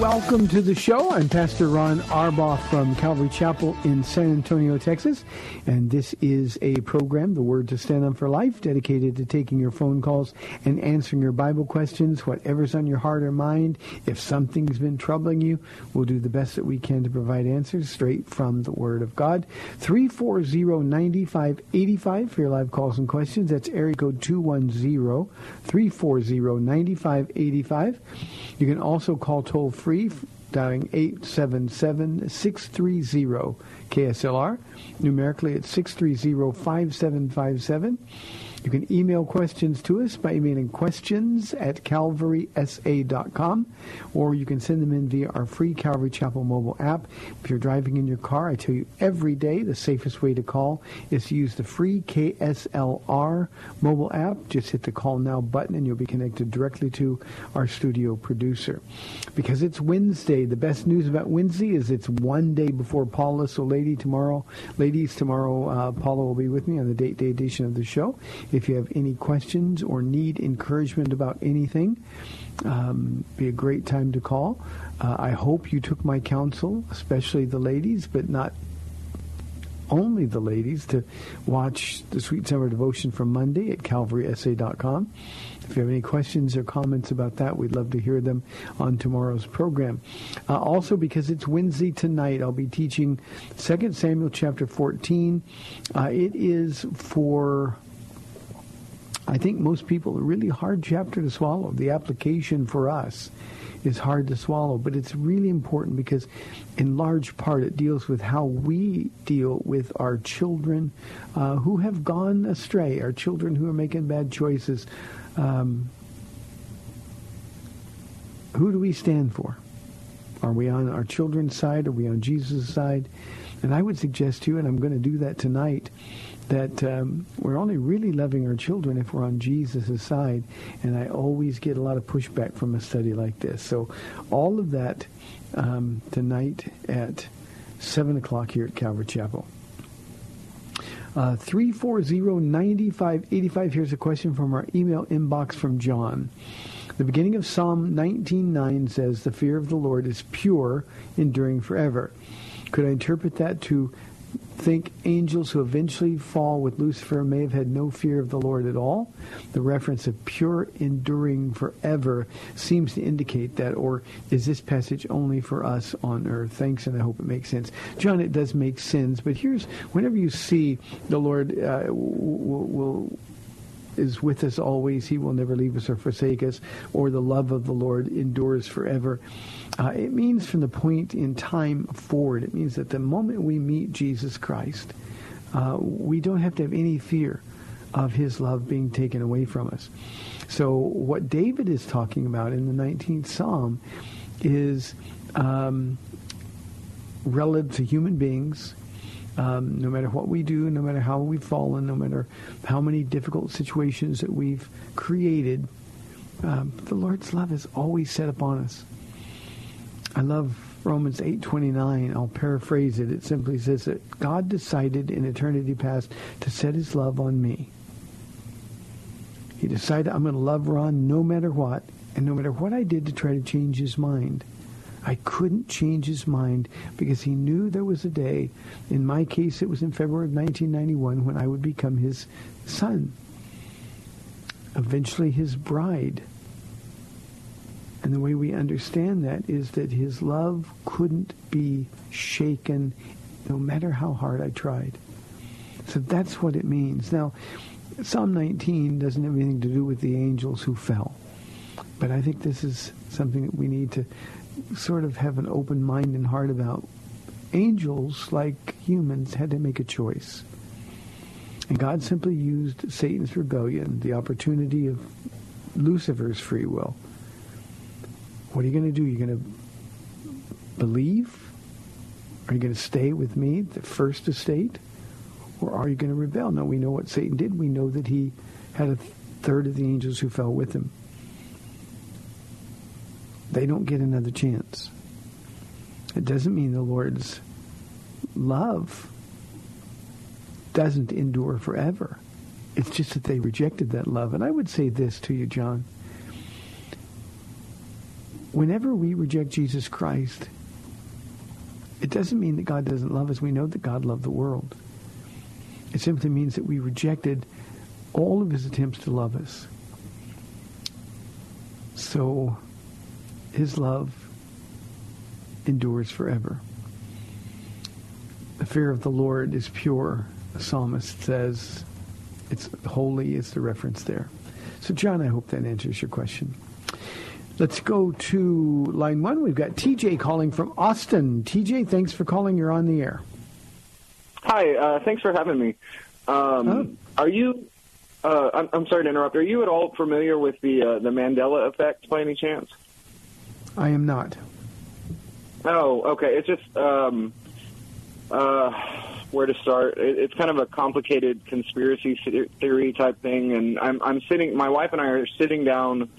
Welcome to the show. I'm Pastor Ron Arbaugh from Calvary Chapel in San Antonio, Texas. And this is a program, The Word to Stand On for Life, dedicated to taking your phone calls and answering your Bible questions, whatever's on your heart or mind. If something's been troubling you, we'll do the best that we can to provide answers straight from the Word of God. 340-9585 for your live calls and questions. That's area code 210-340-9585. You can also call toll free dialing 877-630 KSLR. Numerically, it's 630-5757. You can email questions to us by emailing questions at calvarysa.com, or you can send them in via our free Calvary Chapel mobile app. If you're driving in your car, I tell you every day the safest way to call is to use the free KSLR mobile app. Just hit the call now button and you'll be connected directly to our studio producer. Because it's Wednesday, the best news about Wednesday is it's one day before Paula. So, lady, tomorrow, ladies, tomorrow, uh, Paula will be with me on the date day edition of the show. If you have any questions or need encouragement about anything, um, be a great time to call. Uh, I hope you took my counsel, especially the ladies, but not only the ladies, to watch the Sweet Summer Devotion from Monday at calvarysa.com. If you have any questions or comments about that, we'd love to hear them on tomorrow's program. Uh, also, because it's Wednesday tonight, I'll be teaching 2 Samuel chapter 14. Uh, it is for I think most people a really hard chapter to swallow. The application for us is hard to swallow, but it's really important because in large part it deals with how we deal with our children uh, who have gone astray, our children who are making bad choices. Um, who do we stand for? Are we on our children's side? Are we on Jesus' side? And I would suggest to you, and I'm going to do that tonight, that um, we're only really loving our children if we're on Jesus' side. And I always get a lot of pushback from a study like this. So all of that um, tonight at 7 o'clock here at Calvary Chapel. Uh, 340-9585. Here's a question from our email inbox from John. The beginning of Psalm 19.9 says, The fear of the Lord is pure, enduring forever. Could I interpret that to think angels who eventually fall with Lucifer may have had no fear of the Lord at all. The reference of pure enduring forever seems to indicate that, or is this passage only for us on earth? Thanks, and I hope it makes sense. John, it does make sense, but here's, whenever you see the Lord uh, will, will is with us always. He will never leave us or forsake us, or the love of the Lord endures forever. Uh, it means from the point in time forward. It means that the moment we meet Jesus Christ, uh, we don't have to have any fear of his love being taken away from us. So what David is talking about in the 19th Psalm is um, relative to human beings um, no matter what we do, no matter how we've fallen, no matter how many difficult situations that we've created, um, the Lord's love is always set upon us. I love Romans 8:29, I'll paraphrase it. It simply says that God decided in eternity past to set his love on me. He decided I'm going to love Ron no matter what, and no matter what I did to try to change his mind. I couldn't change his mind because he knew there was a day, in my case it was in February of 1991, when I would become his son. Eventually his bride. And the way we understand that is that his love couldn't be shaken no matter how hard I tried. So that's what it means. Now, Psalm 19 doesn't have anything to do with the angels who fell. But I think this is something that we need to sort of have an open mind and heart about. Angels, like humans, had to make a choice. And God simply used Satan's rebellion, the opportunity of Lucifer's free will, what are you going to do? You're going to believe? Are you going to stay with me, the first estate? Or are you going to rebel? Now, we know what Satan did. We know that he had a third of the angels who fell with him. They don't get another chance. It doesn't mean the Lord's love doesn't endure forever. It's just that they rejected that love. And I would say this to you, John whenever we reject Jesus Christ, it doesn't mean that God doesn't love us. We know that God loved the world. It simply means that we rejected all of his attempts to love us. So his love endures forever. The fear of the Lord is pure, the psalmist says. It's holy is the reference there. So John, I hope that answers your question. Let's go to line one. We've got TJ calling from Austin. TJ, thanks for calling. You're on the air. Hi, uh, thanks for having me. Um, oh. Are you? Uh, I'm, I'm, sorry to interrupt. Are you at all familiar with the uh, the Mandela effect by any chance? I am not. Oh, okay. It's just um, uh, where to start. It, it's kind of a complicated conspiracy theory type thing, and I'm I'm sitting. My wife and I are sitting down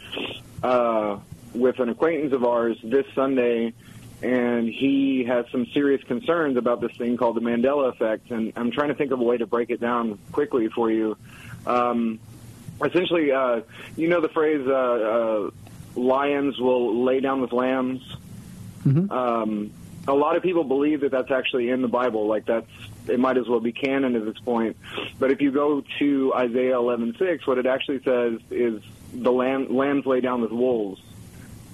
uh, with an acquaintance of ours this Sunday, and he has some serious concerns about this thing called the Mandela effect. And I'm trying to think of a way to break it down quickly for you. Um, essentially, uh, you know the phrase uh, uh, "lions will lay down with lambs." Mm-hmm. Um, a lot of people believe that that's actually in the Bible. Like that's it might as well be canon at this point. But if you go to Isaiah 11:6, what it actually says is the lamb, lambs lay down with wolves.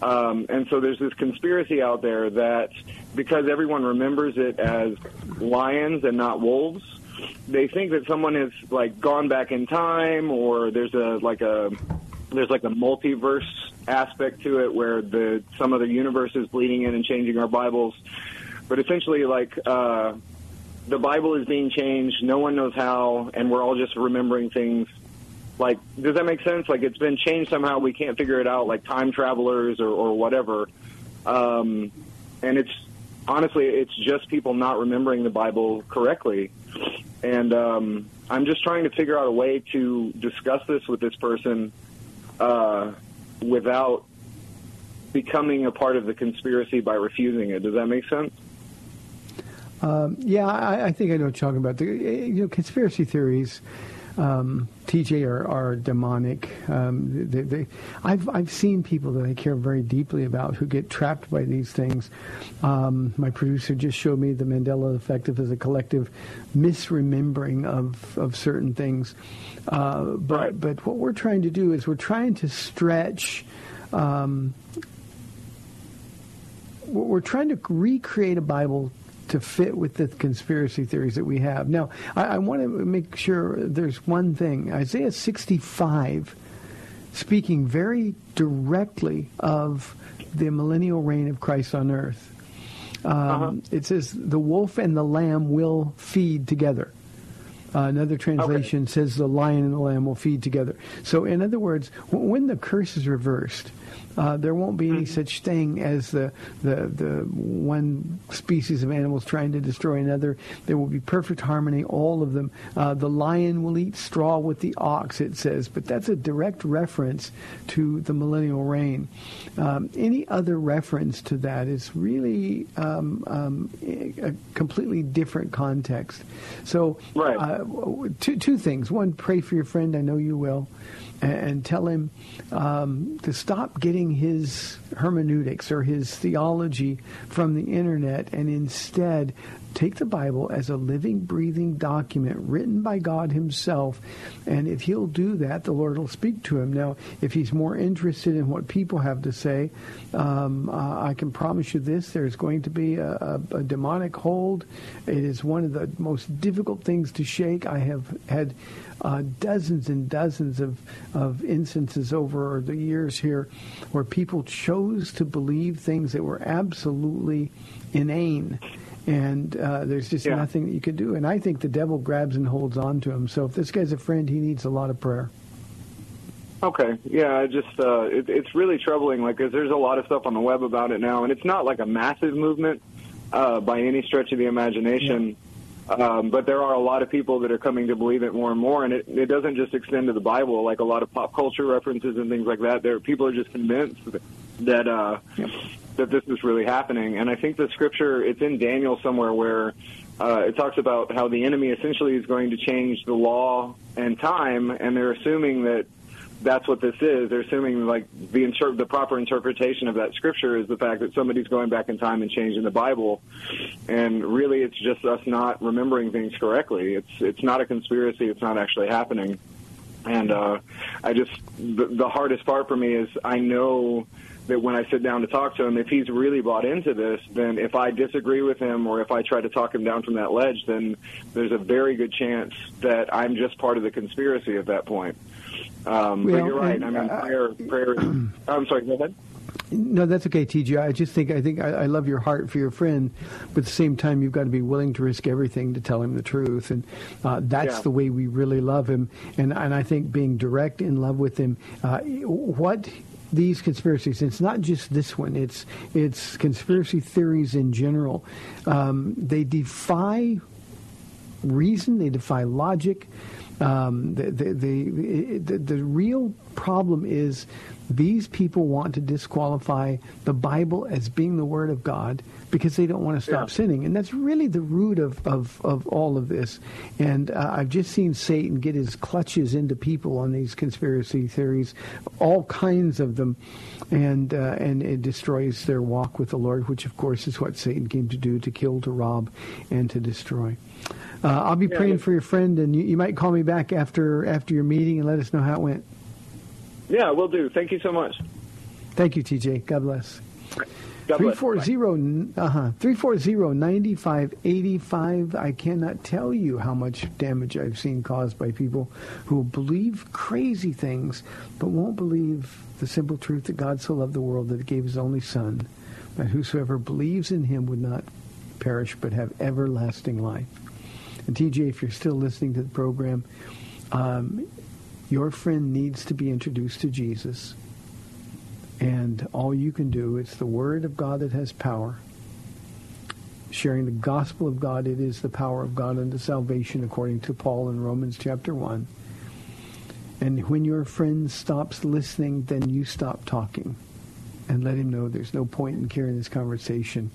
Um, and so there's this conspiracy out there that because everyone remembers it as lions and not wolves, they think that someone has like gone back in time or there's a like a there's like a multiverse aspect to it where the some other universe is bleeding in and changing our Bibles. But essentially like uh the Bible is being changed, no one knows how, and we're all just remembering things like, does that make sense? Like, it's been changed somehow. We can't figure it out, like time travelers or, or whatever. Um, and it's honestly, it's just people not remembering the Bible correctly. And um, I'm just trying to figure out a way to discuss this with this person uh, without becoming a part of the conspiracy by refusing it. Does that make sense? Um, yeah, I, I, think I know what you're talking about. The, you know, conspiracy theories um, TJ are, are demonic. Um, they, they, I've I've seen people that I care very deeply about who get trapped by these things. Um, my producer just showed me the Mandela effect as a collective misremembering of of certain things. Uh, but right. but what we're trying to do is we're trying to stretch. Um, we're trying to recreate a Bible to fit with the conspiracy theories that we have. Now, I, I want to make sure there's one thing. Isaiah 65, speaking very directly of the millennial reign of Christ on earth. Um, uh-huh. It says, the wolf and the lamb will feed together. Uh, another translation okay. says the lion and the lamb will feed together. So, in other words, when the curse is reversed, uh, there won't be any such thing as the, the the one species of animals trying to destroy another. There will be perfect harmony, all of them. Uh, the lion will eat straw with the ox, it says, but that's a direct reference to the millennial reign. Um, any other reference to that is really um, um, a completely different context. So, Right. uh, two two things. One, pray for your friend. I know you will, and, tell him um, to stop getting his hermeneutics or his theology from the internet, and instead take the Bible as a living, breathing document written by God Himself. And if he'll do that, the Lord will speak to him. Now, if he's more interested in what people have to say, um, uh, I can promise you this: there's going to be a, a, a demonic hold. It is one of the most difficult things to shake. I have had uh, dozens and dozens of, of instances over the years here where people chose to believe things that were absolutely inane. And uh, there's just Yeah. nothing that you could do. And I think the devil grabs and holds on to him. So if this guy's a friend, he needs a lot of prayer. Okay, yeah, I just uh, it, it's really troubling. Like, 'cause there's a lot of stuff on the web about it now, and it's not like a massive movement uh, by any stretch of the imagination. Um, but there are a lot of people that are coming to believe it more and more, and it, it doesn't just extend to the Bible. Like a lot of pop culture references and things like that. There, people are just convinced that that, uh, that this is really happening. And I think the scripture it's in Daniel somewhere where uh, it talks about how the enemy essentially is going to change the law and time, and they're assuming that that's what this is. They're assuming like the inter- the proper interpretation of that scripture is the fact that somebody's going back in time and changing the Bible, and really it's just us not remembering things correctly. It's it's not a conspiracy. It's not actually happening. And uh, I just the, the hardest part for me is I know that when I sit down to talk to him, if he's really bought into this, then if I disagree with him or if I try to talk him down from that ledge, then there's a very good chance that I'm just part of the conspiracy at that point. Um, Well, but you're right. and, I mean, uh, prayer, prayer. I'm sorry. Go ahead. No, that's okay, TJ. I just think I think I, I love your heart for your friend, but at the same time, you've got to be willing to risk everything to tell him the truth, and uh, that's Yeah. the way we really love him. And and I think being direct in love with him, uh, what these conspiracies. It's not just this one. It's it's conspiracy theories in general. Um, they defy reason. They defy logic. Um, the, the, the, the, the real problem is these people want to disqualify the Bible as being the Word of God because they don't want to stop Yeah. sinning. And that's really the root of, of, of all of this. And uh, I've just seen Satan get his clutches into people on these conspiracy theories, all kinds of them. And, uh, and it destroys their walk with the Lord, which, of course, is what Satan came to do, to kill, to rob, and to destroy. Uh, I'll be Yeah, praying for your friend, and you, you might call me back after after your meeting and let us know how it went. Yeah, we'll do. Thank you so much. Thank you, TJ. God bless. God Three bless. four uh huh three four zero ninety five eighty five. I cannot tell you how much damage I've seen caused by people who believe crazy things but won't believe the simple truth that God so loved the world that He gave His only Son, that whosoever believes in Him would not perish but have everlasting life. And TJ, if you're still listening to the program, um, your friend needs to be introduced to Jesus. And all you can do, it's the Word of God that has power. Sharing the gospel of God, it is the power of God unto salvation, according to Paul in Romans chapter 1. And when your friend stops listening, then you stop talking. And let him know there's no point in carrying this conversation.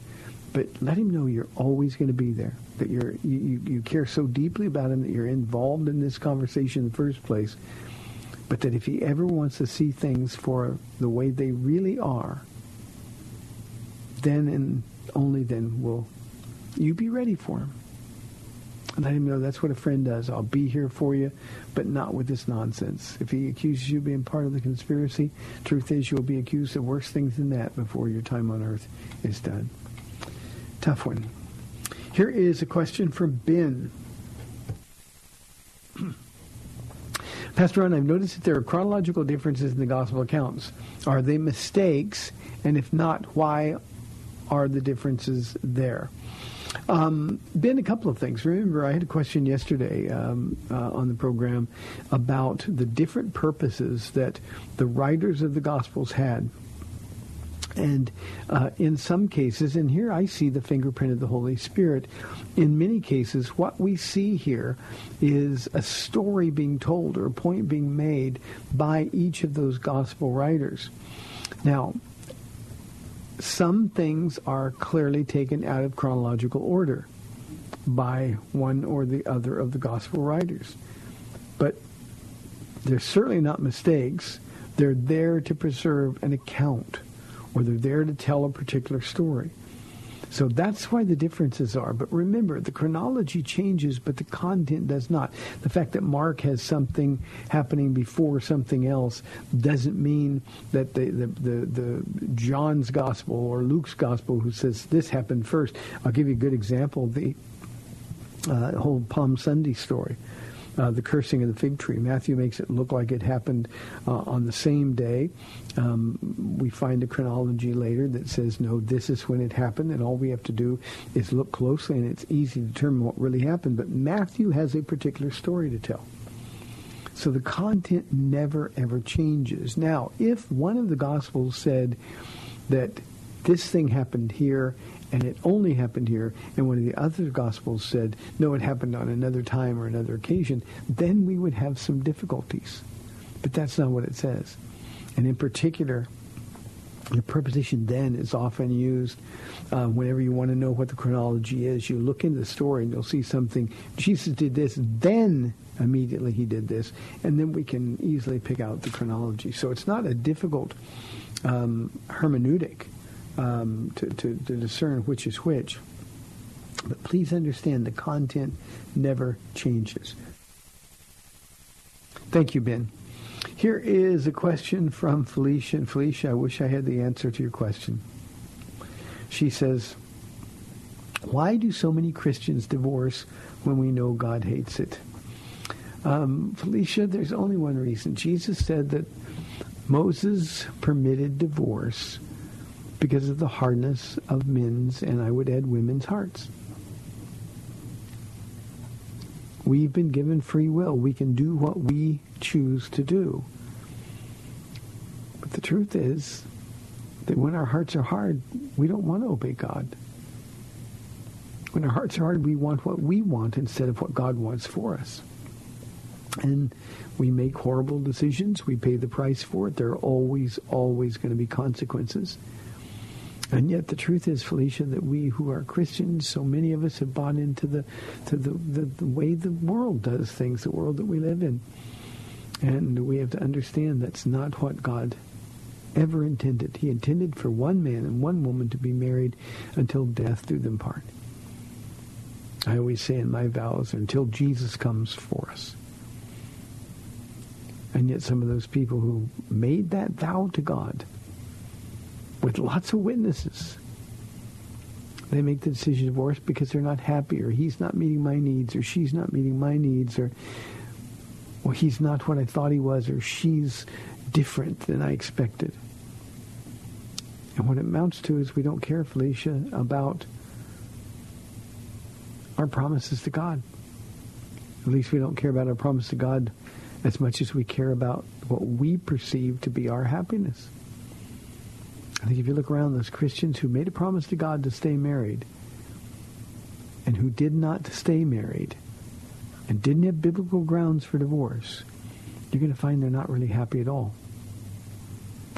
But let him know you're always going to be there. That you're, you, you, care so deeply about him that you're involved in this conversation in the first place but that if he ever wants to see things for the way they really are, then and only then will you be ready for him. Let him know that's what a friend does. I'll be here for you, but not with this nonsense. If he accuses you of being part of the conspiracy, truth is you'll be accused of worse things than that before your time on earth is done. Tough one. Here is a question from Ben. Pastor Ron, I've noticed that there are chronological differences in the gospel accounts. Are they mistakes? And if not, why are the differences there? Um, ben, a couple of things. Remember, I had a question yesterday um, uh, on the program about the different purposes that the writers of the Gospels had And uh, in some cases, and here I see the fingerprint of the Holy Spirit, in many cases, what we see here is a story being told or a point being made by each of those gospel writers. Now, some things are clearly taken out of chronological order by one or the other of the gospel writers. But they're certainly not mistakes. They're there to preserve an account or they're there to tell a particular story. So that's why the differences are. But remember, the chronology changes, but the content does not. The fact that Mark has something happening before something else doesn't mean that the, the, the, the John's gospel or Luke's gospel, who says this happened first. I'll give you a good example. The uh, whole Palm Sunday story uh, the cursing of the fig tree. Matthew makes it look like it happened uh, on the same day. Um, we find a chronology later that says, no, this is when it happened, and all we have to do is look closely, and it's easy to determine what really happened. But Matthew has a particular story to tell. So the content never, ever changes. Now, if one of the Gospels said that this thing happened here and it only happened here, and one of the other Gospels said, no, it happened on another time or another occasion, then we would have some difficulties. But that's not what it says. And in particular, the preposition then is often used uh, whenever you want to know what the chronology is. You look into the story and you'll see something. Jesus did this, then immediately he did this, and then we can easily pick out the chronology. So it's not a difficult um, hermeneutic um, to, to, to discern which is which. But please understand the content never changes. Thank you, Ben. Here is a question from Felicia. And Felicia, I wish I had the answer to your question. She says, why do so many Christians divorce when we know God hates it? Um, Felicia, there's only one reason. Jesus said that Moses permitted divorce because of the hardness of men's, and I would add women's hearts. We've been given free will. We can do what we choose to do. But the truth is that when our hearts are hard, we don't want to obey God. When our hearts are hard, we want what we want instead of what God wants for us. And we make horrible decisions. We pay the price for it. There are always, always going to be consequences. And yet the truth is, Felicia, that we who are Christians, so many of us have bought into the to the, the, the way the world does things, the world that we live in. And we have to understand that's not what God ever intended. He intended for one man and one woman to be married until death do them part. I always say in my vows, until Jesus comes for us. And yet some of those people who made that vow to God with lots of witnesses. They make the decision to divorce because they're not happy, or he's not meeting my needs, or she's not meeting my needs, or he's not what I thought he was, or she's different than I expected. And what it amounts to is we don't care, Felicia, about our promises to God. At least we don't care about our promise to God as much as we care about what we perceive to be our happiness. I think if you look around, those Christians who made a promise to God to stay married and who did not stay married and didn't have biblical grounds for divorce, you're going to find they're not really happy at all.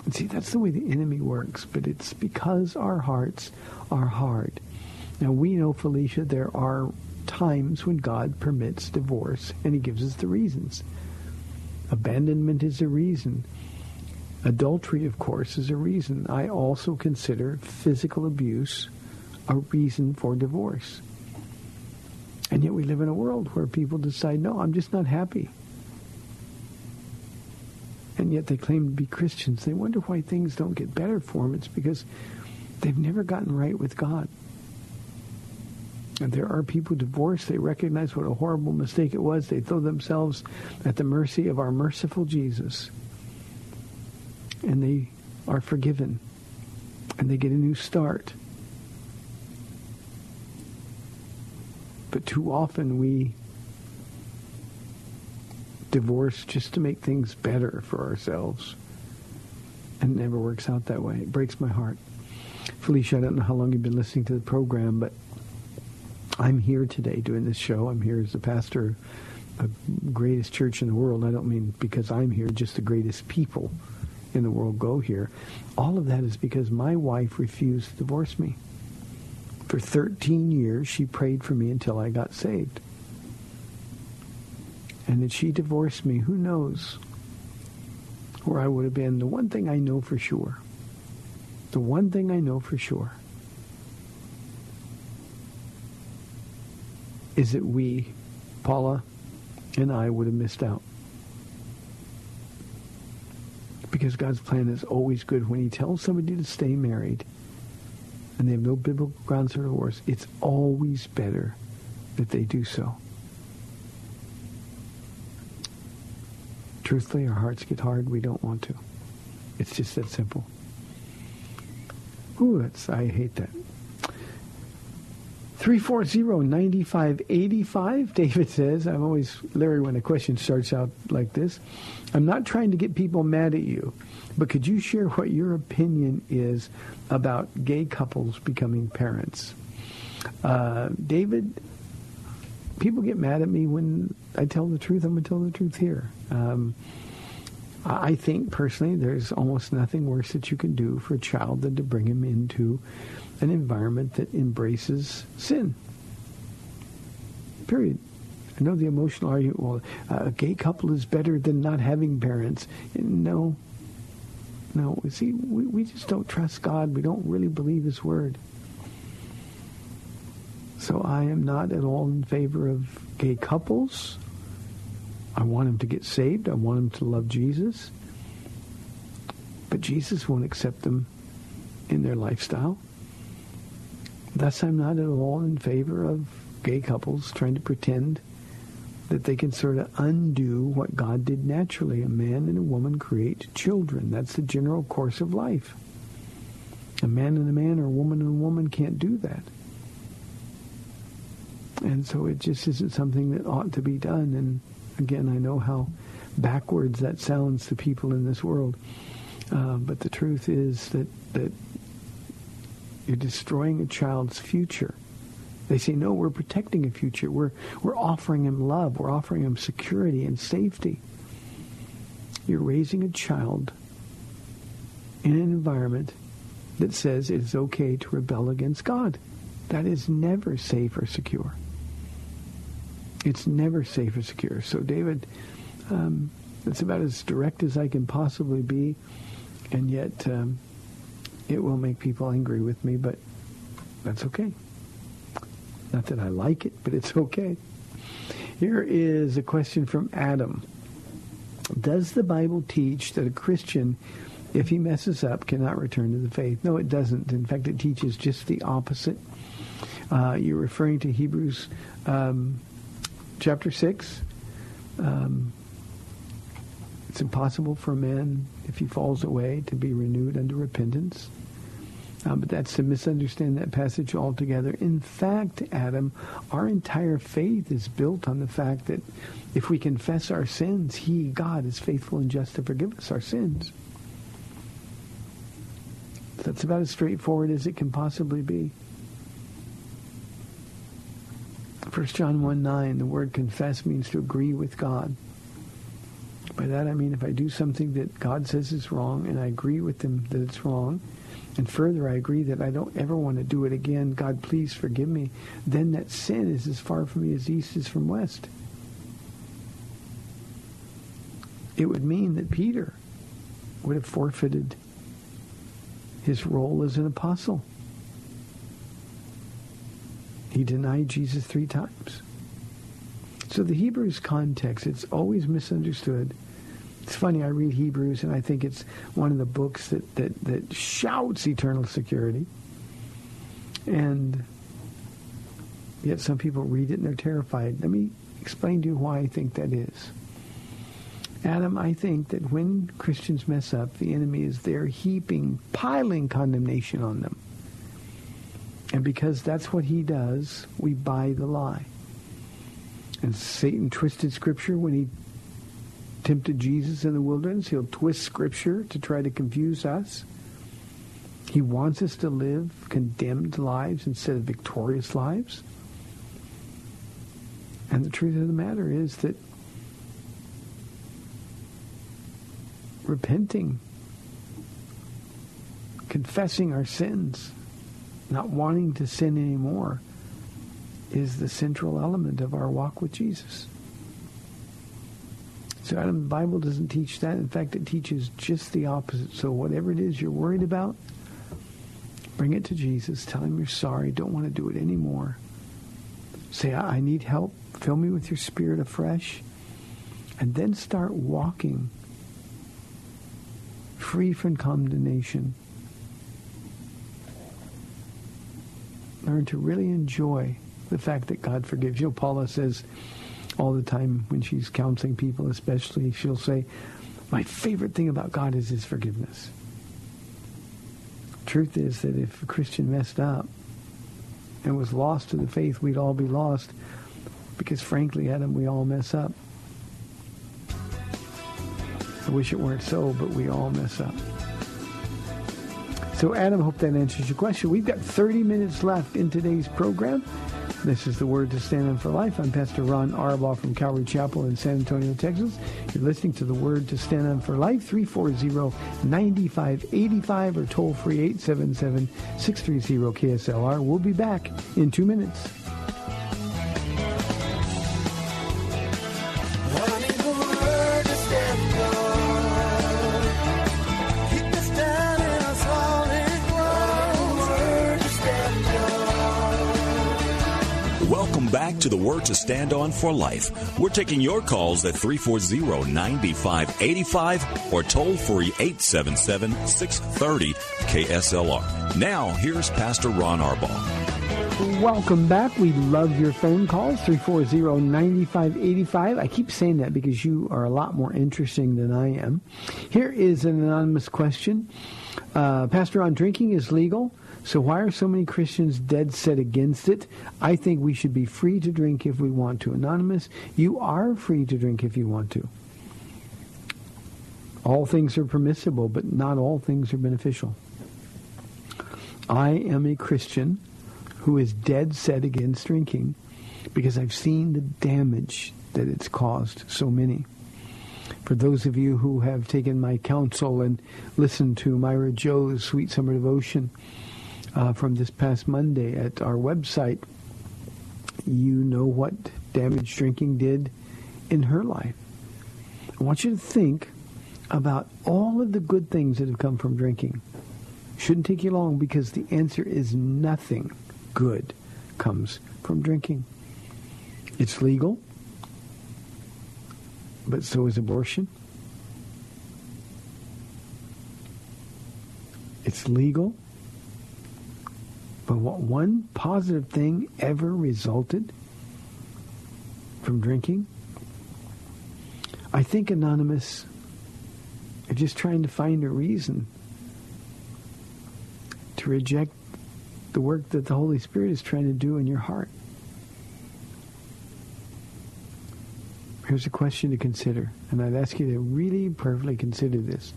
And see, that's the way the enemy works, but it's because our hearts are hard. Now, we know, Felicia, there are times when God permits divorce, and he gives us the reasons. Abandonment is a reason. Adultery, of course, is a reason. I also consider physical abuse a reason for divorce. And yet we live in a world where people decide, no, I'm just not happy. And yet they claim to be Christians. They wonder why things don't get better for them. It's because they've never gotten right with God. And there are people divorced. They recognize what a horrible mistake it was. They throw themselves at the mercy of our merciful Jesus and they are forgiven and they get a new start. But too often we divorce just to make things better for ourselves. And it never works out that way. It breaks my heart. Felicia, I don't know how long you've been listening to the program, but I'm here today doing this show. I'm here as the pastor of the greatest church in the world. I don't mean because I'm here, just the greatest people in the world go here. All of that is because my wife refused to divorce me. For 13 years, she prayed for me until I got saved. And if she divorced me, who knows where I would have been. The one thing I know for sure, the one thing I know for sure is that we, Paula and I, would have missed out. Because God's plan is always good. When he tells somebody to stay married and they have no biblical grounds for divorce, it's always better that they do so. Truthfully, our hearts get hard. We don't want to. It's just that simple. Ooh, that's, I hate that. 340-9585, David says, I'm always Larry when a question starts out like this. I'm not trying to get people mad at you, but could you share what your opinion is about gay couples becoming parents? Uh, David, people get mad at me when I tell the truth. I'm going to tell the truth here. Um, I think personally there's almost nothing worse that you can do for a child than to bring him into an environment that embraces sin. Period. I know the emotional argument, well, uh, a gay couple is better than not having parents. No. No. See, we, we just don't trust God. We don't really believe his word. So I am not at all in favor of gay couples. I want them to get saved. I want them to love Jesus. But Jesus won't accept them in their lifestyle. Thus, I'm not at all in favor of gay couples trying to pretend that they can sort of undo what God did naturally. A man and a woman create children. That's the general course of life. A man and a man or a woman and a woman can't do that. And so it just isn't something that ought to be done. And Again, I know how backwards that sounds to people in this world. Uh, but the truth is that, that you're destroying a child's future. They say, no, we're protecting a future. We're, we're offering him love. We're offering him security and safety. You're raising a child in an environment that says it is okay to rebel against God. That is never safe or secure. It's never safe or secure. So, David, um, that's about as direct as I can possibly be, and yet um, it will make people angry with me, but that's okay. Not that I like it, but it's okay. Here is a question from Adam. Does the Bible teach that a Christian, if he messes up, cannot return to the faith? No, it doesn't. In fact, it teaches just the opposite. Uh, you're referring to Hebrews um, chapter 6. Um, it's impossible for a man, if he falls away, to be renewed unto repentance. Uh, but that's to misunderstand that passage altogether. In fact, Adam, our entire faith is built on the fact that if we confess our sins, he, God, is faithful and just to forgive us our sins. That's about as straightforward as it can possibly be. 1 John 1 9, the word confess means to agree with God. By that I mean if I do something that God says is wrong and I agree with him that it's wrong, and further I agree that I don't ever want to do it again, God please forgive me, then that sin is as far from me as east is from west. It would mean that Peter would have forfeited his role as an apostle. He denied Jesus three times. So the Hebrews context, it's always misunderstood. It's funny, I read Hebrews and I think it's one of the books that, that, that shouts eternal security. And yet some people read it and they're terrified. Let me explain to you why I think that is. Adam, I think that when Christians mess up, the enemy is there heaping, piling condemnation on them. And because that's what he does, we buy the lie. And Satan twisted Scripture when he tempted Jesus in the wilderness. He'll twist Scripture to try to confuse us. He wants us to live condemned lives instead of victorious lives. And the truth of the matter is that repenting, confessing our sins, not wanting to sin anymore, is the central element of our walk with Jesus. So Adam, uh, the Bible doesn't teach that. In fact, it teaches just the opposite. So whatever it is you're worried about, bring it to Jesus. Tell him you're sorry. Don't want to do it anymore. Say, I need help. Fill me with your spirit afresh. And then start walking free from condemnation. Learn to really enjoy the fact that God forgives you. Paula says all the time when she's counseling people, especially, she'll say, my favorite thing about God is his forgiveness. Truth is that if a Christian messed up and was lost to the faith, we'd all be lost because frankly, Adam, we all mess up. I wish it weren't so, but we all mess up. So, Adam, hope that answers your question. We've got 30 minutes left in today's program. This is the Word to Stand on for Life. I'm Pastor Ron Arbaugh from Calvary Chapel in San Antonio, Texas. You're listening to the Word to Stand on for Life, 340-9585 or toll free 877-630-KSLR. We'll be back in two minutes. To the Word to Stand On for Life. We're taking your calls at 340-9585 or toll free 877-630-KSLR. Now, here's Pastor Ron Arbaugh. Welcome back. We love your phone calls, 340-9585. I keep saying that because you are a lot more interesting than I am. Here is an anonymous question. Uh, Pastor, on drinking is legal, so why are so many Christians dead set against it? I think we should be free to drink if we want to. Anonymous, you are free to drink if you want to. All things are permissible, but not all things are beneficial. I am a Christian who is dead set against drinking because I've seen the damage that it's caused so many. For those of you who have taken my counsel and listened to Myra Joe's Sweet Summer Devotion uh, from this past Monday at our website, you know what damage drinking did in her life. I want you to think about all of the good things that have come from drinking. Shouldn't take you long because the answer is nothing good comes from drinking. It's legal, but so is abortion. It's legal, but what one positive thing ever resulted from drinking? I think Anonymous are just trying to find a reason to reject the work that the Holy Spirit is trying to do in your heart. Here's a question to consider, and I'd ask you to really perfectly consider this.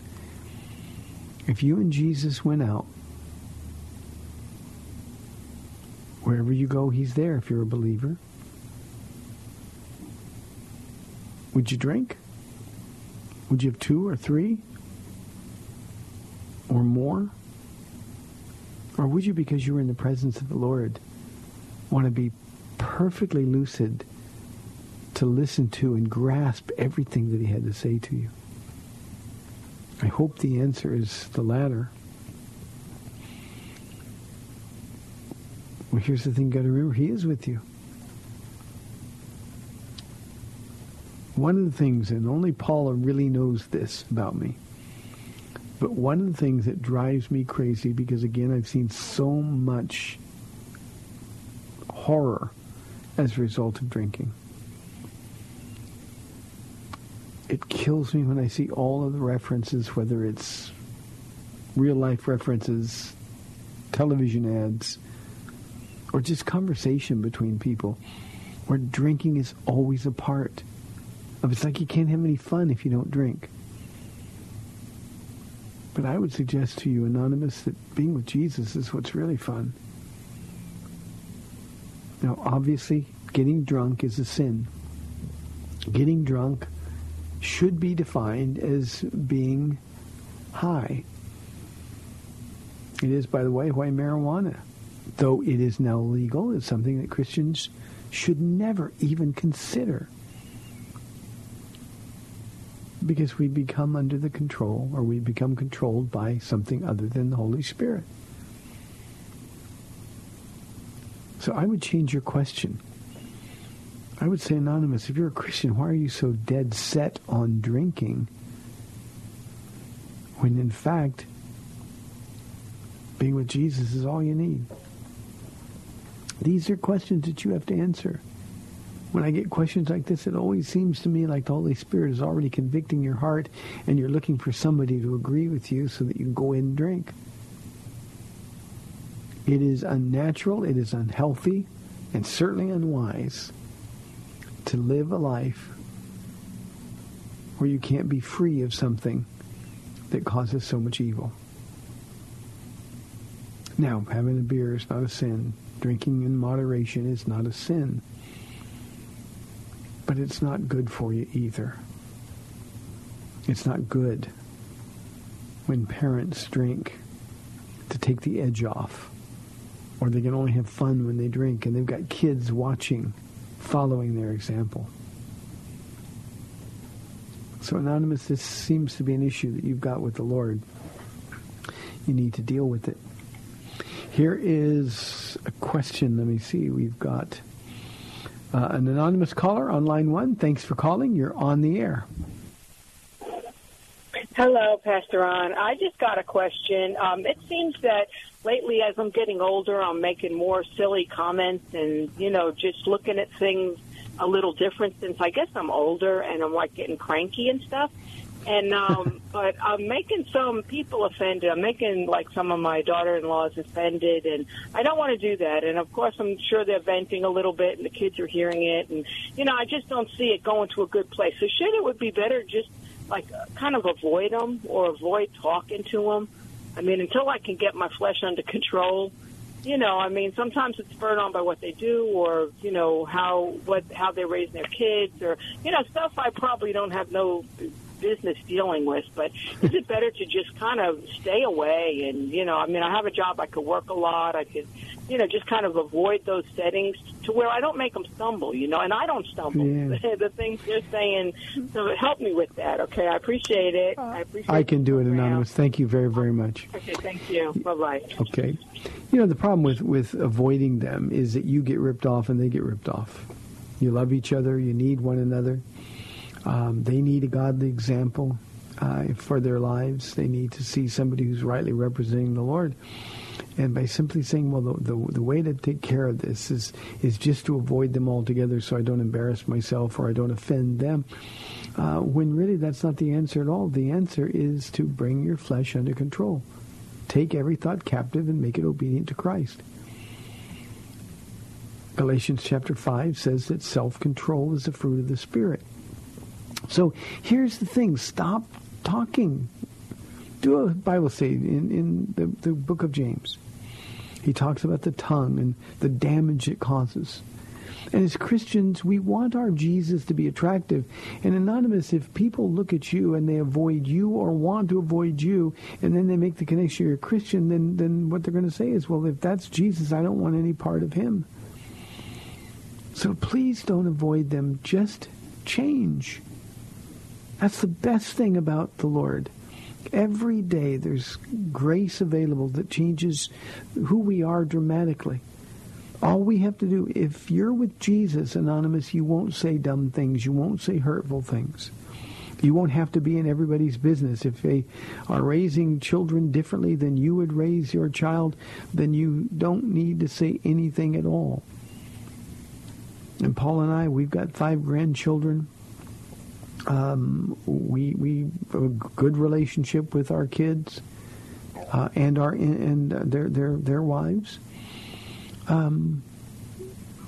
If you and Jesus went out, wherever you go, he's there if you're a believer. Would you drink? Would you have two or three? Or more? Or would you, because you were in the presence of the Lord, want to be perfectly lucid to listen to and grasp everything that he had to say to you? I hope the answer is the latter. Well, here's the thing you got to remember. He is with you. One of the things, and only Paula really knows this about me, but one of the things that drives me crazy, because again, I've seen so much horror as a result of drinking. It kills me when I see all of the references, whether it's real life references, television ads, or just conversation between people, where drinking is always a part of it's like you can't have any fun if you don't drink. But I would suggest to you, Anonymous, that being with Jesus is what's really fun. Now, obviously, getting drunk is a sin. Getting drunk should be defined as being high. It is, by the way, why marijuana, though it is now legal, is something that Christians should never even consider. Because we become under the control, or we become controlled by something other than the Holy Spirit. So I would change your question. I would say, Anonymous, if you're a Christian, why are you so dead set on drinking when in fact being with Jesus is all you need? These are questions that you have to answer. When I get questions like this, it always seems to me like the Holy Spirit is already convicting your heart and you're looking for somebody to agree with you so that you can go in and drink. It is unnatural, it is unhealthy, and certainly unwise to live a life where you can't be free of something that causes so much evil. Now, having a beer is not a sin. Drinking in moderation is not a sin. But it's not good for you either. It's not good when parents drink to take the edge off. Or they can only have fun when they drink and they've got kids watching following their example. So, Anonymous, this seems to be an issue that you've got with the Lord. You need to deal with it. Here is a question. Let me see. We've got uh, an anonymous caller on line one. Thanks for calling. You're on the air. Hello, Pastor Ron. I just got a question. Um, it seems that lately, as I'm getting older, I'm making more silly comments and, you know, just looking at things a little different since I guess I'm older and I'm like getting cranky and stuff. And, um, but I'm making some people offended. I'm making like some of my daughter-in-laws offended and I don't want to do that. And of course, I'm sure they're venting a little bit and the kids are hearing it. And, you know, I just don't see it going to a good place. So should it would be better just like kind of avoid them or avoid talking to them. I mean, until I can get my flesh under control, you know, I mean, sometimes it's spurred on by what they do or, you know, how, what, how they're raising their kids or, you know, stuff I probably don't have no business dealing with, but is it better to just kind of stay away? And, you know, I mean, I have a job, I could work a lot, I could, you know, just kind of avoid those settings to where I don't make them stumble, you know, and I don't stumble. Yeah. the things they're saying, so help me with that, okay? I appreciate it. Uh, I appreciate I can do it, the program. Anonymous. Thank you very, very much. Okay, thank you. Bye-bye. Okay. You know, the problem with, with avoiding them is that you get ripped off and they get ripped off. You love each other. You need one another. Um, they need a godly example uh, for their lives. They need to see somebody who's rightly representing the Lord. And by simply saying, well, the, the, the way to take care of this is, is just to avoid them altogether so I don't embarrass myself or I don't offend them, uh, when really that's not the answer at all. The answer is to bring your flesh under control. Take every thought captive and make it obedient to Christ. Galatians chapter 5 says that self-control is the fruit of the Spirit. So here's the thing. Stop talking. Do a Bible study in, in the, the book of James. He talks about the tongue and the damage it causes. And as Christians, we want our Jesus to be attractive. And anonymous, if people look at you and they avoid you or want to avoid you, and then they make the connection you're a Christian, then, then what they're going to say is, well, if that's Jesus, I don't want any part of him. So please don't avoid them. Just change. That's the best thing about the Lord. Every day there's grace available that changes who we are dramatically. All we have to do, if you're with Jesus, Anonymous, you won't say dumb things. You won't say hurtful things. You won't have to be in everybody's business. If they are raising children differently than you would raise your child, then you don't need to say anything at all. And Paula and I, we've got five grandchildren. Um, we we have a good relationship with our kids uh, and our and their their their wives. Um,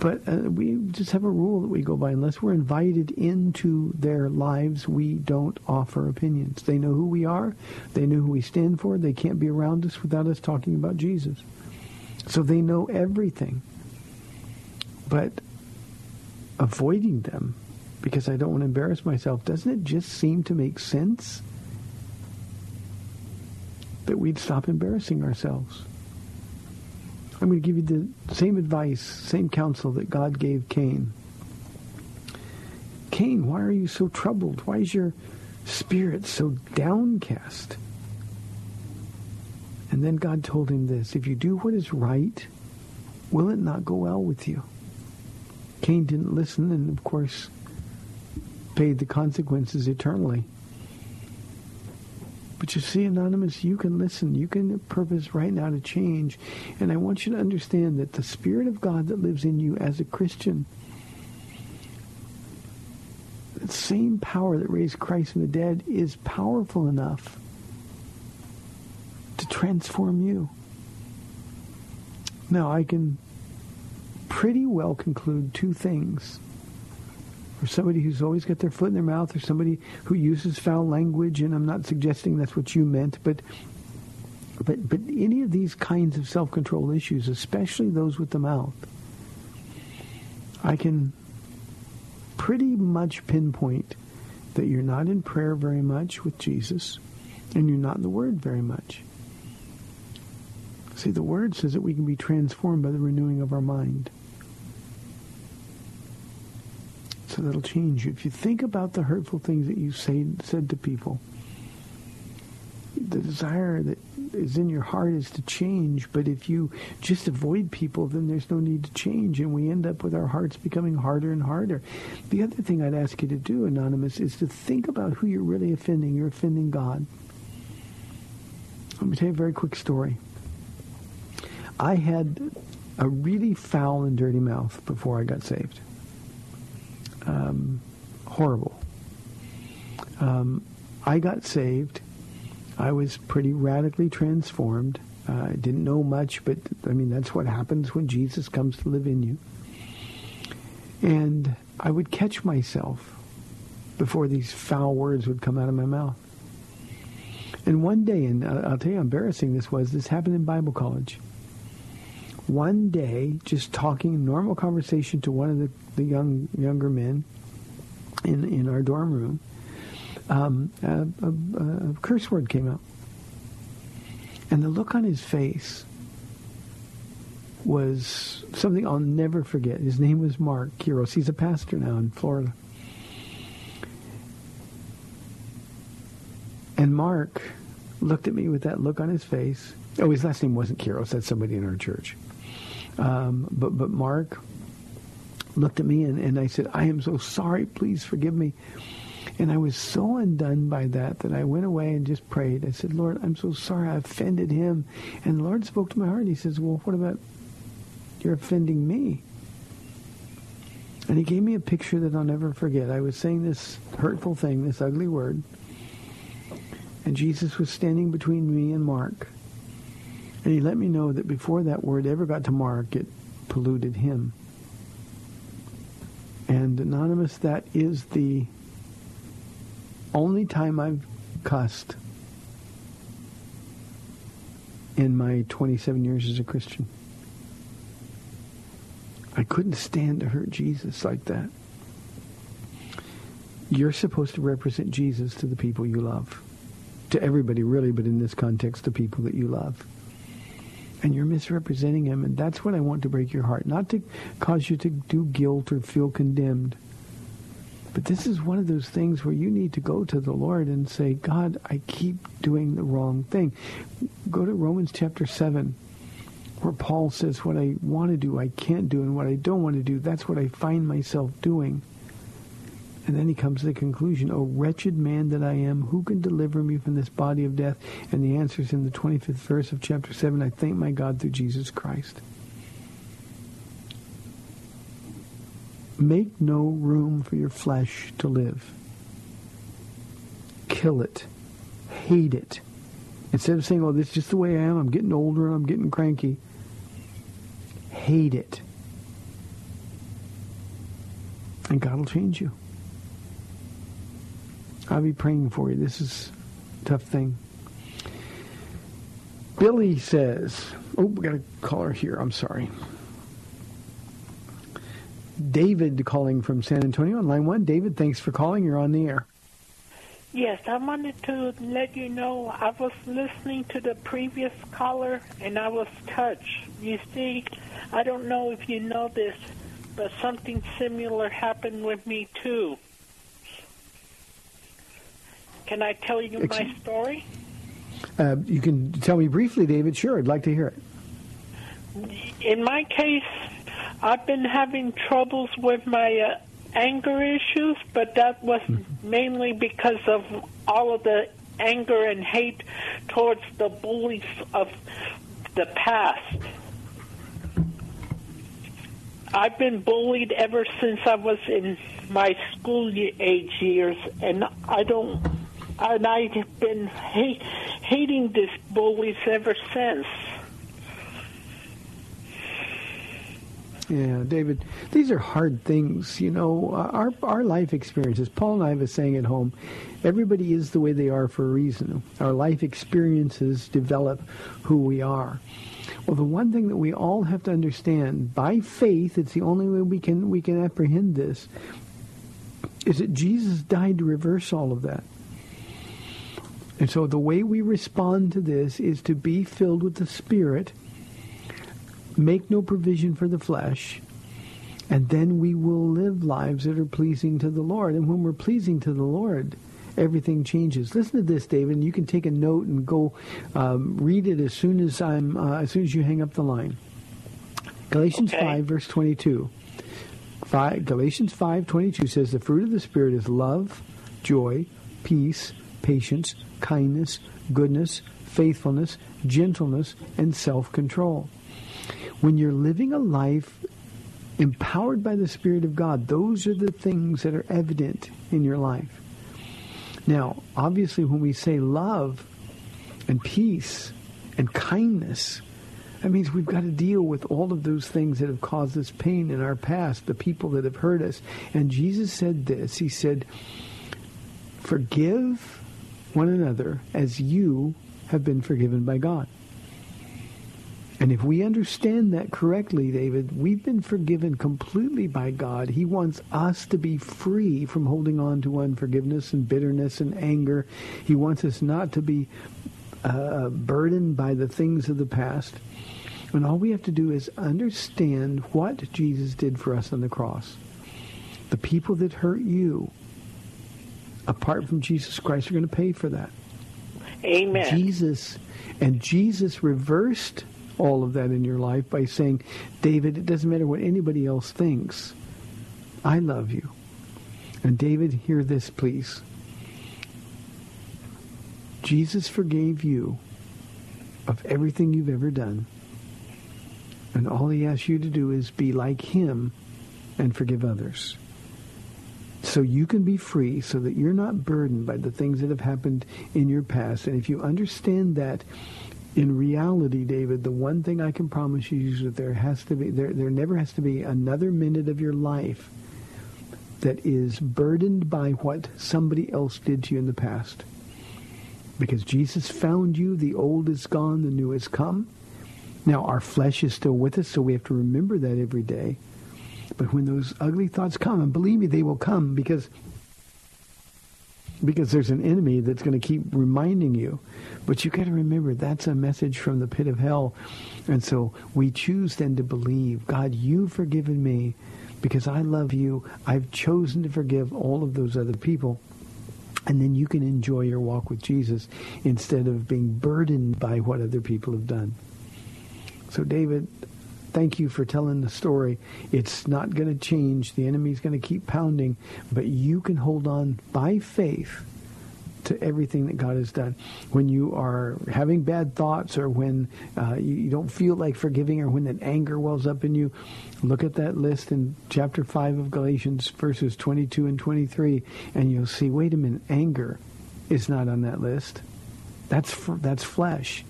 But uh, we just have a rule that we go by. Unless we're invited into their lives, we don't offer opinions. They know who we are. They know who we stand for. They can't be around us without us talking about Jesus. So they know everything. But avoiding them because I don't want to embarrass myself, doesn't it just seem to make sense that we'd stop embarrassing ourselves? I'm going to give you the same advice, same counsel that God gave Cain. Cain, why are you so troubled? Why is your spirit so downcast? And then God told him this, if you do what is right, will it not go well with you? Cain didn't listen and, of course, paid the consequences eternally. But you see, Anonymous, you can listen. You can purpose right now to change. And I want you to understand that the Spirit of God that lives in you as a Christian, the same power that raised Christ from the dead is powerful enough to transform you. Now, I can pretty well conclude two things or somebody who's always got their foot in their mouth, or somebody who uses foul language, and I'm not suggesting that's what you meant, but but but any of these kinds of self-control issues, especially those with the mouth, I can pretty much pinpoint that you're not in prayer very much with Jesus, and you're not in the Word very much. See, the Word says that we can be transformed by the renewing of our mind. So that'll change you. If you think about the hurtful things that you say, said to people, the desire that is in your heart is to change, but if you just avoid people, then there's no need to change, and we end up with our hearts becoming harder and harder. The other thing I'd ask you to do, Anonymous, is to think about who you're really offending. You're offending God. Let me tell you a very quick story. I had a really foul and dirty mouth before I got saved um, horrible. Um, I got saved. I was pretty radically transformed. Uh, I didn't know much, but I mean, that's what happens when Jesus comes to live in you. And I would catch myself before these foul words would come out of my mouth. And one day, and I'll tell you how embarrassing this was, this happened in Bible college. One day, just talking normal conversation to one of the the young younger men in in our dorm room, um, a, a, a curse word came out, and the look on his face was something I'll never forget. His name was Mark Kiros. He's a pastor now in Florida. And Mark looked at me with that look on his face. Oh, his last name wasn't Kiros. That's somebody in our church. Um, but but Mark looked at me and, and I said, I am so sorry. Please forgive me. And I was so undone by that that I went away and just prayed. I said, Lord, I'm so sorry I offended him. And the Lord spoke to my heart. He says, well, what about you're offending me? And he gave me a picture that I'll never forget. I was saying this hurtful thing, this ugly word. And Jesus was standing between me and Mark. And he let me know that before that word ever got to Mark, it polluted him. And Anonymous, that is the only time I've cussed in my 27 years as a Christian. I couldn't stand to hurt Jesus like that. You're supposed to represent Jesus to the people you love. To everybody, really, but in this context, the people that you love and you're misrepresenting him. And that's what I want to break your heart, not to cause you to do guilt or feel condemned. But this is one of those things where you need to go to the Lord and say, God, I keep doing the wrong thing. Go to Romans chapter 7, where Paul says, what I want to do, I can't do, and what I don't want to do, that's what I find myself doing. And then he comes to the conclusion, O wretched man that I am, who can deliver me from this body of death? And the answer is in the 25th verse of chapter 7, I thank my God through Jesus Christ. Make no room for your flesh to live. Kill it. Hate it. Instead of saying, oh, this is just the way I am, I'm getting older, and I'm getting cranky. Hate it. And God will change you. I'll be praying for you. This is a tough thing. Billy says, oh, we got a caller here. I'm sorry. David calling from San Antonio on line one. David, thanks for calling. You're on the air. Yes, I wanted to let you know I was listening to the previous caller and I was touched. You see, I don't know if you know this, but something similar happened with me too. Can I tell you Ex- my story? Uh, you can tell me briefly, David. Sure, I'd like to hear it. In my case, I've been having troubles with my uh, anger issues, but that was mainly because of all of the anger and hate towards the bullies of the past. I've been bullied ever since I was in my school age years, and I don't. And I've been hating these bullies ever since. Yeah, David, these are hard things. You know, uh, our our life experiences. Paula and I was saying at home, everybody is the way they are for a reason. Our life experiences develop who we are. Well, the one thing that we all have to understand, by faith, it's the only way we can we can apprehend this, is that Jesus died to reverse all of that. And so the way we respond to this is to be filled with the Spirit make no provision for the flesh, and then we will live lives that are pleasing to the Lord. And when we're pleasing to the Lord, everything changes. Listen to this, David. And you can take a note and go um, read it as soon as I'm uh, as soon as you hang up the line. Galatians Okay. five verse twenty two. Five, Galatians five twenty two says the fruit of the spirit is love, joy, peace, patience, kindness, goodness, faithfulness, gentleness, and self control when you're living a life empowered by the Spirit of God, those are the things that are evident in your life. Now, obviously, when we say love and peace and kindness, that means we've got to deal with all of those things that have caused us pain in our past, the people that have hurt us. And Jesus said this. He said, forgive one another as you have been forgiven by God. And if we understand that correctly, David, we've been forgiven completely by God. He wants us to be free from holding on to unforgiveness and bitterness and anger. He wants us not to be uh, burdened by the things of the past. And all we have to do is understand what Jesus did for us on the cross. The people that hurt you, apart from Jesus Christ, are going to pay for that. Amen. Jesus and Jesus reversed all of that in your life by saying, David, it doesn't matter what anybody else thinks. I love you. And David, hear this, please. Jesus forgave you of everything you've ever done. And all he asks you to do is be like him and forgive others. So you can be free so that you're not burdened by the things that have happened in your past. And if you understand that, in reality, David, the one thing I can promise you is that there has to be there there never has to be another minute of your life that is burdened by what somebody else did to you in the past. Because Jesus found you, the old is gone, the new has come. Now our flesh is still with us, so we have to remember that every day. But when those ugly thoughts come, and believe me, they will come because because there's an enemy that's going to keep reminding you. But you got to remember that's a message from the pit of hell. And so we choose then to believe, God, you've forgiven me because I love you. I've chosen to forgive all of those other people. And then you can enjoy your walk with Jesus instead of being burdened by what other people have done. So David, thank you for telling the story. It's not going to change. The enemy's going to keep pounding, but you can hold on by faith to everything that God has done. When you are having bad thoughts or when uh, you, you don't feel like forgiving or when that anger wells up in you, look at that list in chapter 5 of Galatians, verses 22 and 23, and you'll see, wait a minute, anger is not on that list. That's, f- that's flesh.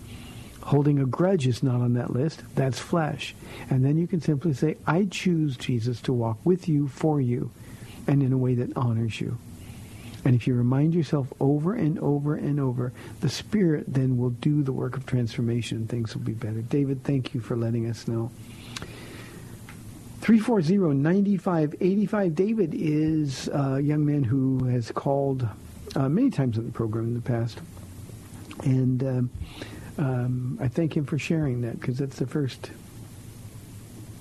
Holding a grudge is not on that list. That's flesh. And then you can simply say, I choose, Jesus, to walk with you, for you. and in a way that honors you. And if you remind yourself over and over and over, the Spirit then will do the work of transformation and things will be better. David, thank you for letting us know. 340-9585. David is a young man who has called uh, many times on the program in the past. And um, um, I thank him for sharing that because that's the first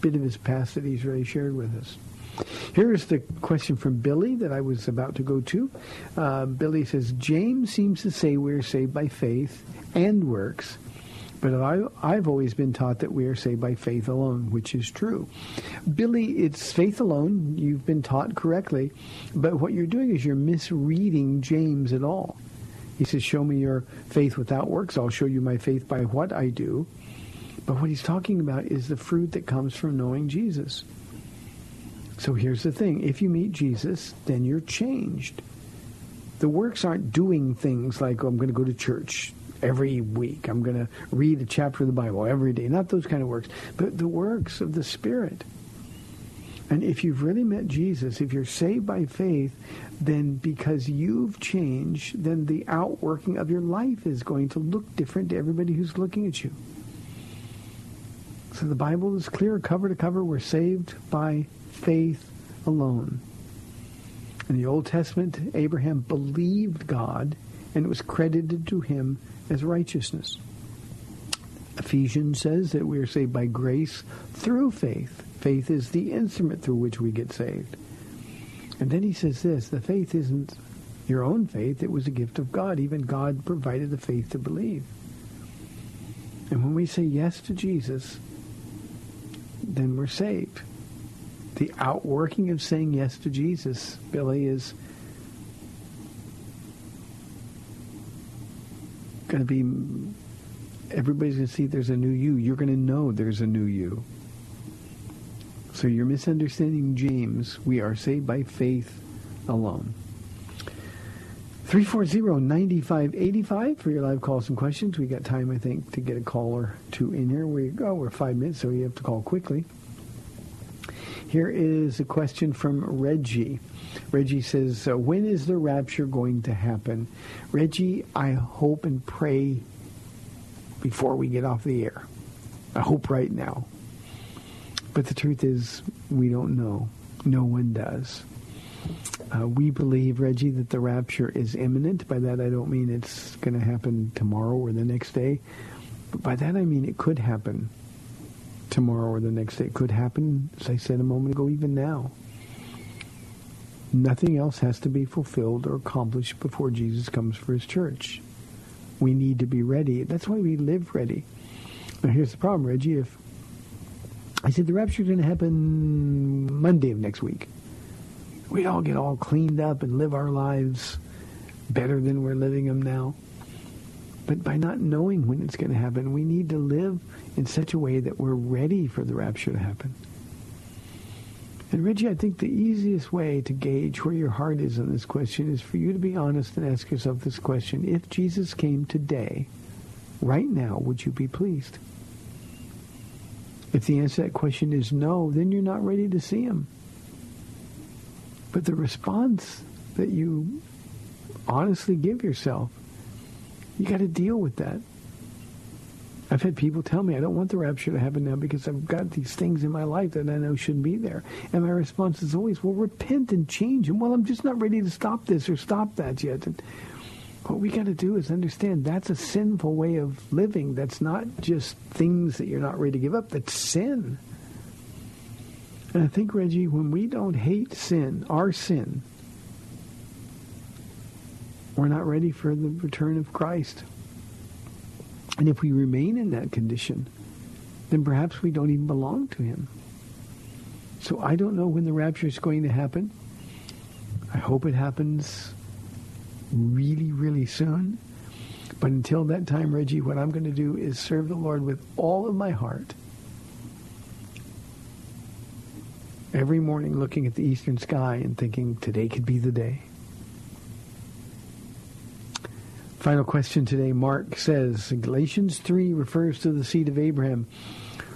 bit of his past that he's really shared with us. Here is the question from Billy that I was about to go to. Uh, Billy says, James seems to say we're saved by faith and works, but I, I've always been taught that we are saved by faith alone, which is true. Billy, it's faith alone. You've been taught correctly, but what you're doing is you're misreading James at all. He says, show me your faith without works. I'll show you my faith by what I do. But what he's talking about is the fruit that comes from knowing Jesus. So here's the thing. If you meet Jesus, then you're changed. The works aren't doing things like, oh, I'm going to go to church every week. I'm going to read a chapter of the Bible every day. Not those kind of works, but the works of the Spirit. And if you've really met Jesus, if you're saved by faith, then because you've changed, then the outworking of your life is going to look different to everybody who's looking at you. So the Bible is clear, cover to cover. We're saved by faith alone. In the Old Testament, Abraham believed God, and it was credited to him as righteousness. Ephesians says that we are saved by grace through faith. Faith is the instrument through which we get saved. And then he says this, the faith isn't your own faith, it was a gift of God. Even God provided the faith to believe. And when we say yes to Jesus, then we're saved. The outworking of saying yes to Jesus, Billy, is going to be, everybody's going to see there's a new you. You're going to know there's a new you. So you're misunderstanding James. We are saved by faith alone. 340-9585 for your live calls and questions. We got time, I think, to get a caller two in here. We go. We're five minutes, so you have to call quickly. Here is a question from Reggie. Reggie says, uh, when is the rapture going to happen? Reggie, I hope and pray before we get off the air. I hope right now. But the truth is, we don't know. No one does. Uh, we believe, Reggie, that the rapture is imminent. By that, I don't mean it's going to happen tomorrow or the next day. But by that, I mean it could happen tomorrow or the next day. It could happen, as I said a moment ago, even now. Nothing else has to be fulfilled or accomplished before Jesus comes for his church. We need to be ready. That's why we live ready. Now, here's the problem, Reggie. If I said the rapture is going to happen Monday of next week, we'd all get all cleaned up and live our lives better than we're living them now. But by not knowing when it's going to happen, we need to live in such a way that we're ready for the rapture to happen. And Reggie, I think the easiest way to gauge where your heart is on this question is for you to be honest and ask yourself this question. If Jesus came today, right now, would you be pleased? If the answer to that question is no, then you're not ready to see him. But the response that you honestly give yourself, you got to deal with that. I've had people tell me I don't want the rapture to happen now because I've got these things in my life that I know shouldn't be there. And my response is always, well, repent and change. And well, I'm just not ready to stop this or stop that yet. And what we got to do is understand that's a sinful way of living. That's not just things that you're not ready to give up. That's sin. And I think, Reggie, when we don't hate sin, our sin, we're not ready for the return of Christ. And if we remain in that condition, then perhaps we don't even belong to him. So I don't know when the rapture is going to happen. I hope it happens really, really soon. But until that time, Reggie, what I'm going to do is serve the Lord with all of my heart. Every morning looking at the eastern sky and thinking, today could be the day. Final question today. Mark says, Galatians 3 refers to the seed of Abraham.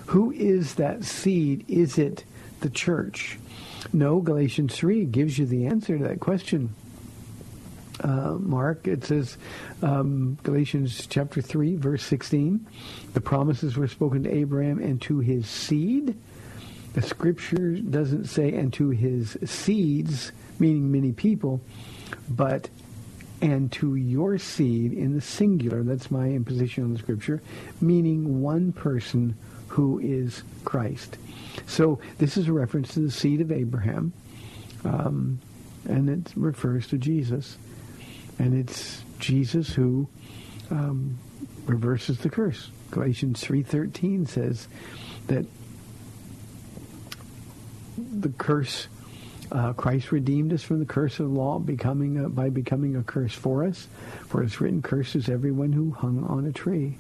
Who is that seed? Is it the church? No, Galatians 3 gives you the answer to that question. Uh, Mark, it says, um, Galatians chapter 3, verse 16, the promises were spoken to Abraham and to his seed. The scripture doesn't say and to his seeds, meaning many people, but and to your seed in the singular, that's my imposition on the scripture, meaning one person who is Christ. So this is a reference to the seed of Abraham, um, and it refers to Jesus. And it's Jesus who um, reverses the curse. Galatians 3.13 says that the curse uh, Christ redeemed us from the curse of the law becoming a, by becoming a curse for us. For it's written, curses everyone who hung on a tree.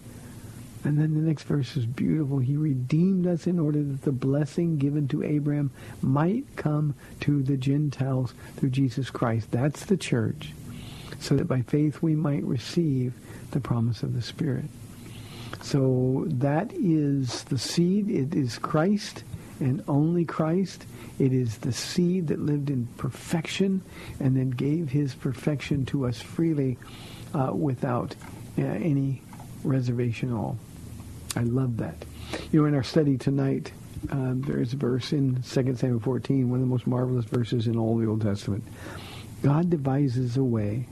And then the next verse is beautiful. He redeemed us in order that the blessing given to Abraham might come to the Gentiles through Jesus Christ. That's the church. So that by faith we might receive the promise of the Spirit. So that is the seed. It is Christ and only Christ. It is the seed that lived in perfection and then gave his perfection to us freely uh, without uh, any reservation at all. I love that. You know, in our study tonight, uh, there is a verse in 2 Samuel 14, one of the most marvelous verses in all the Old Testament. God devises a way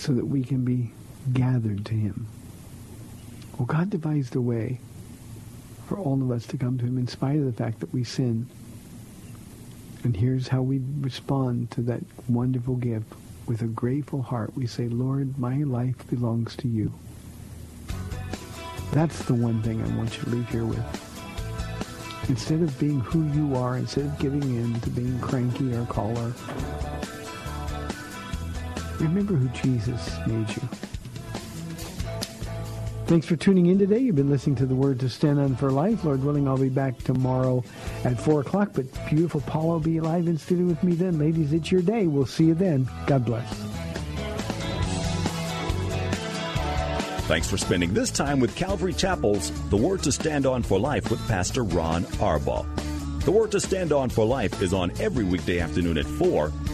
so that we can be gathered to him. Well, God devised a way for all of us to come to him in spite of the fact that we sin. And here's how we respond to that wonderful gift. With a grateful heart, we say, Lord, my life belongs to you. That's the one thing I want you to leave here with. Instead of being who you are, instead of giving in to being cranky or caller, remember who Jesus made you. Thanks for tuning in today. You've been listening to the Word to Stand on for Life. Lord willing, I'll be back tomorrow at 4 o'clock, but beautiful Paula will be live in studio with me then. Ladies, it's your day. We'll see you then. God bless. Thanks for spending this time with Calvary Chapel's The Word to Stand On for Life with Pastor Ron Arbaugh. The Word to Stand On for Life is on every weekday afternoon at 4,